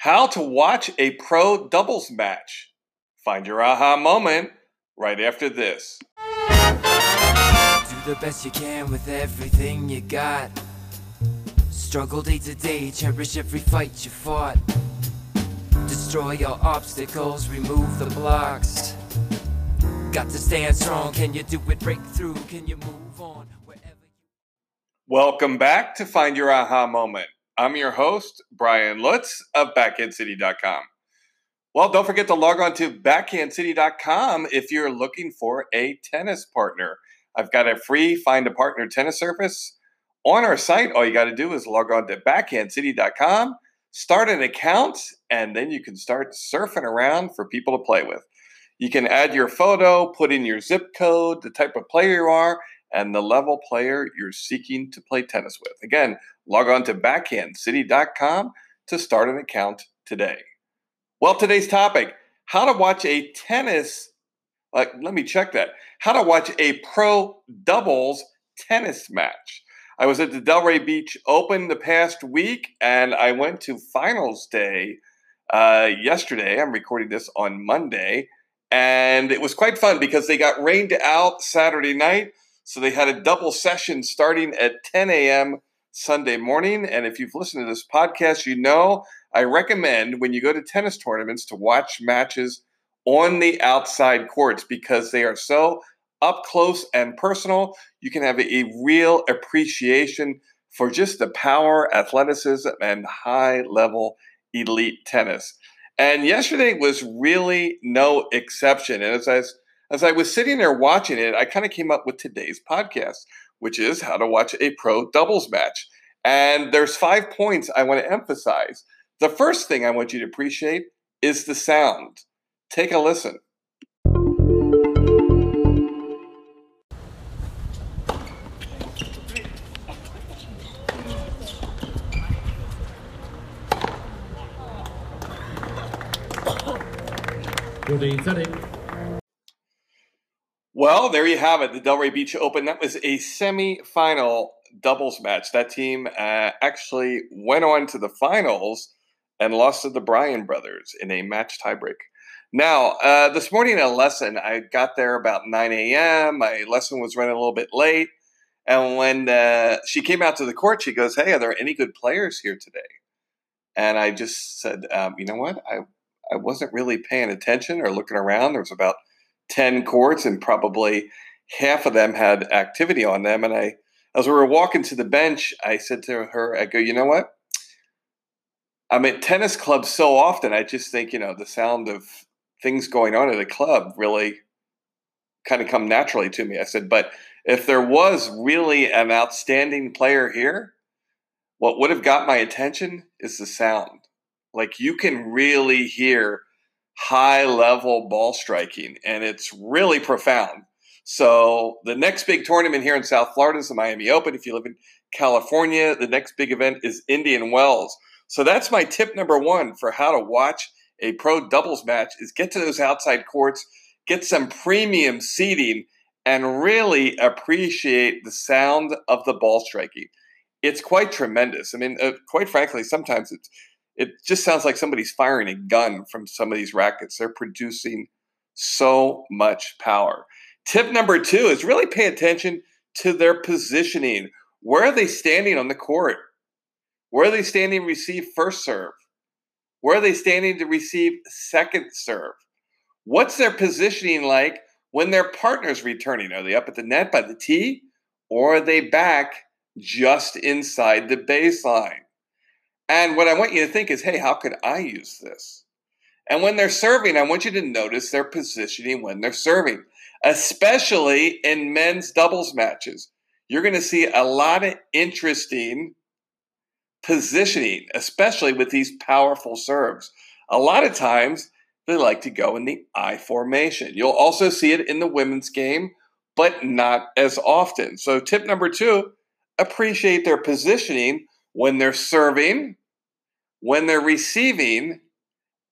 How to watch a pro doubles match. Find your aha moment right after this. Do the best you can with everything you got. Struggle day to day, cherish every fight you fought. Destroy your obstacles, remove the blocks. Got to stand strong, can you do it? Break through, can you move on? Wherever you Welcome back to Find Your Aha Moment. I'm your host, Brian Lutz of BackhandCity.com. Well, don't forget to log on to BackhandCity.com if you're looking for a tennis partner. I've got a free Find a Partner tennis service on our site. All you got to do is log on to BackhandCity.com, start an account, and then you can start surfing around for people to play with. You can add your photo, put in your zip code, the type of player you are, and the level player you're seeking to play tennis with. Again, log on to backhandcity.com to start an account today. Well, today's topic how to watch a tennis, uh, let me check that. How to watch a pro doubles tennis match. I was at the Delray Beach Open the past week and I went to finals day uh, yesterday. I'm recording this on Monday. And it was quite fun because they got rained out Saturday night. So they had a double session starting at 10 a.m. Sunday morning. And if you've listened to this podcast, you know I recommend when you go to tennis tournaments to watch matches on the outside courts because they are so up close and personal. You can have a real appreciation for just the power, athleticism, and high level elite tennis. And yesterday was really no exception. And as I, as I was sitting there watching it, I kind of came up with today's podcast, which is how to watch a pro doubles match. And there's five points I want to emphasize. The first thing I want you to appreciate is the sound. Take a listen. Protein setting. Well, there you have it, the Delray Beach Open. That was a semi-final doubles match. That team uh, actually went on to the finals and lost to the Bryan brothers in a match tiebreak. Now, uh, this morning at a lesson, I got there about 9 a.m. My lesson was running a little bit late. And when uh, she came out to the court, she goes, Hey, are there any good players here today? And I just said, um, You know what? I, I wasn't really paying attention or looking around. There was about 10 courts, and probably half of them had activity on them. And I, as we were walking to the bench, I said to her, I go, You know what? I'm at tennis clubs so often, I just think, you know, the sound of things going on at a club really kind of come naturally to me. I said, but if there was really an outstanding player here, what would have got my attention is the sound. Like you can really hear high level ball striking, and it's really profound. So, the next big tournament here in South Florida is the Miami Open. If you live in California, the next big event is Indian Wells. So, that's my tip number one for how to watch a pro doubles match is get to those outside courts, get some premium seating, and really appreciate the sound of the ball striking. It's quite tremendous. I mean, uh, quite frankly, sometimes it's it just sounds like somebody's firing a gun from some of these rackets. They're producing so much power. Tip number two is really pay attention to their positioning. Where are they standing on the court? Where are they standing to receive first serve? Where are they standing to receive second serve? What's their positioning like when their partner's returning? Are they up at the net by the tee or are they back just inside the baseline? And what I want you to think is, hey, how could I use this? And when they're serving, I want you to notice their positioning when they're serving, especially in men's doubles matches. You're going to see a lot of interesting positioning, especially with these powerful serves. A lot of times, they like to go in the I formation. You'll also see it in the women's game, but not as often. So, tip number two appreciate their positioning when they're serving, when they're receiving,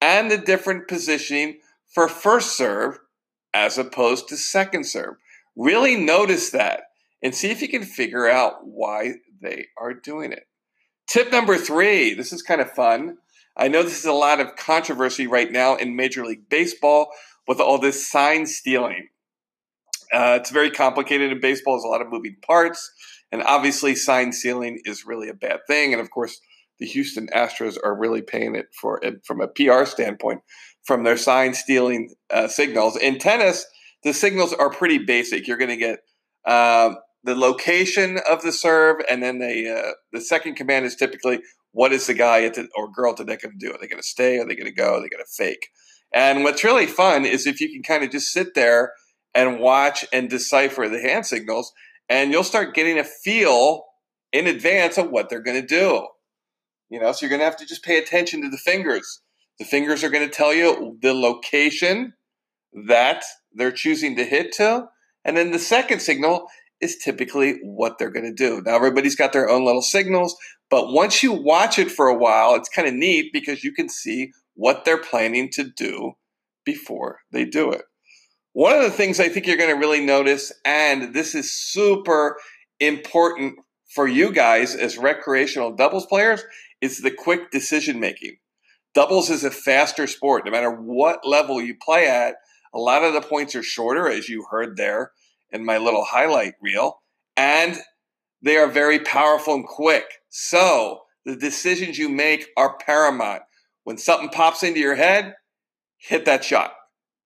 and the different positioning for first serve as opposed to second serve. Really notice that and see if you can figure out why they are doing it. Tip number three this is kind of fun. I know this is a lot of controversy right now in Major League Baseball with all this sign stealing. Uh, it's very complicated in baseball. There's a lot of moving parts, and obviously, sign stealing is really a bad thing. And of course, the Houston Astros are really paying it for it from a PR standpoint from their sign stealing uh, signals. In tennis, the signals are pretty basic. You're going to get uh, the location of the serve, and then the uh, the second command is typically what is the guy the, or girl at the deck going to do? Are they going to stay? Are they going to go? Are they going to fake? And what's really fun is if you can kind of just sit there and watch and decipher the hand signals, and you'll start getting a feel in advance of what they're going to do. You know, so you're going to have to just pay attention to the fingers. The fingers are going to tell you the location that they're choosing to hit to. And then the second signal is typically what they're going to do. Now, everybody's got their own little signals, but once you watch it for a while, it's kind of neat because you can see what they're planning to do before they do it. One of the things I think you're going to really notice, and this is super important for you guys as recreational doubles players, is the quick decision making. Doubles is a faster sport. No matter what level you play at, a lot of the points are shorter, as you heard there in my little highlight reel, and they are very powerful and quick. So the decisions you make are paramount. When something pops into your head, hit that shot.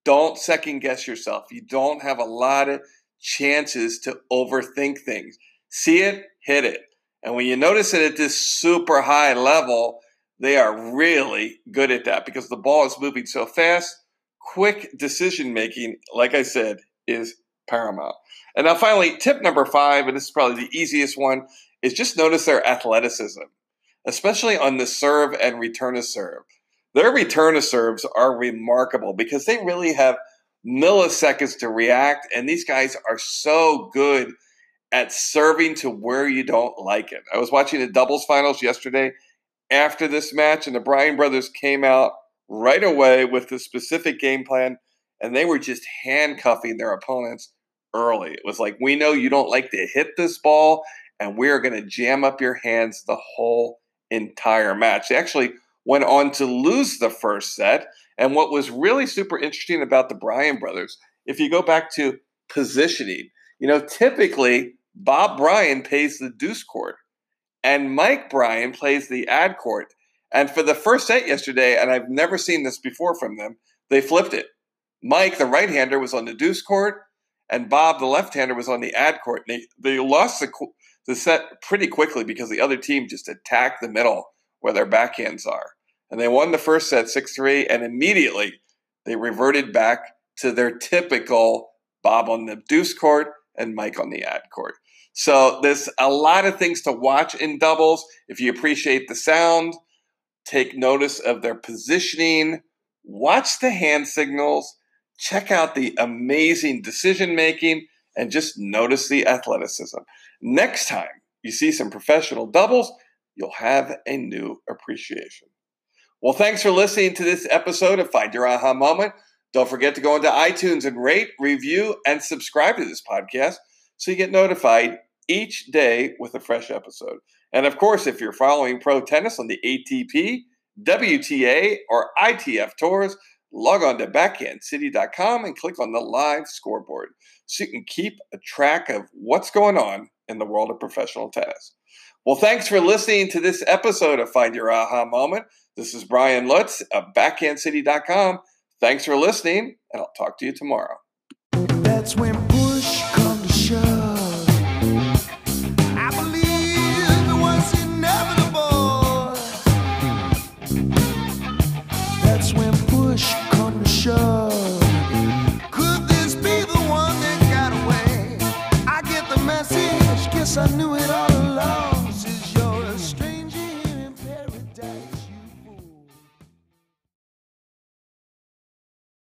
Don't second guess yourself. You don't have a lot of chances to overthink things. See it, hit it. And when you notice it at this super high level, they are really good at that because the ball is moving so fast. Quick decision making, like I said, is paramount. And now, finally, tip number five, and this is probably the easiest one, is just notice their athleticism, especially on the serve and return to serve. Their return to serves are remarkable because they really have milliseconds to react, and these guys are so good at serving to where you don't like it. I was watching the doubles finals yesterday after this match, and the Bryan brothers came out right away with the specific game plan, and they were just handcuffing their opponents early. It was like, we know you don't like to hit this ball, and we're going to jam up your hands the whole entire match. They actually went on to lose the first set. And what was really super interesting about the Bryan brothers, if you go back to positioning, you know, typically Bob Bryan pays the deuce court, and Mike Bryan plays the ad court. And for the first set yesterday, and I've never seen this before from them, they flipped it. Mike, the right hander, was on the deuce court, and Bob, the left hander, was on the ad court. They, they lost the, the set pretty quickly because the other team just attacked the middle where their backhands are. And they won the first set 6 3, and immediately they reverted back to their typical Bob on the deuce court and Mike on the ad court. So there's a lot of things to watch in doubles. If you appreciate the sound, take notice of their positioning, watch the hand signals, check out the amazing decision making, and just notice the athleticism. Next time you see some professional doubles, you'll have a new appreciation. Well, thanks for listening to this episode of Find Your Aha Moment. Don't forget to go into iTunes and rate, review, and subscribe to this podcast so you get notified each day with a fresh episode. And of course, if you're following pro tennis on the ATP, WTA, or ITF tours, log on to backhandcity.com and click on the live scoreboard so you can keep a track of what's going on in the world of professional tennis. Well, thanks for listening to this episode of Find Your Aha Moment. This is Brian Lutz of backhandcity.com. Thanks for listening, and I'll talk to you tomorrow. That's when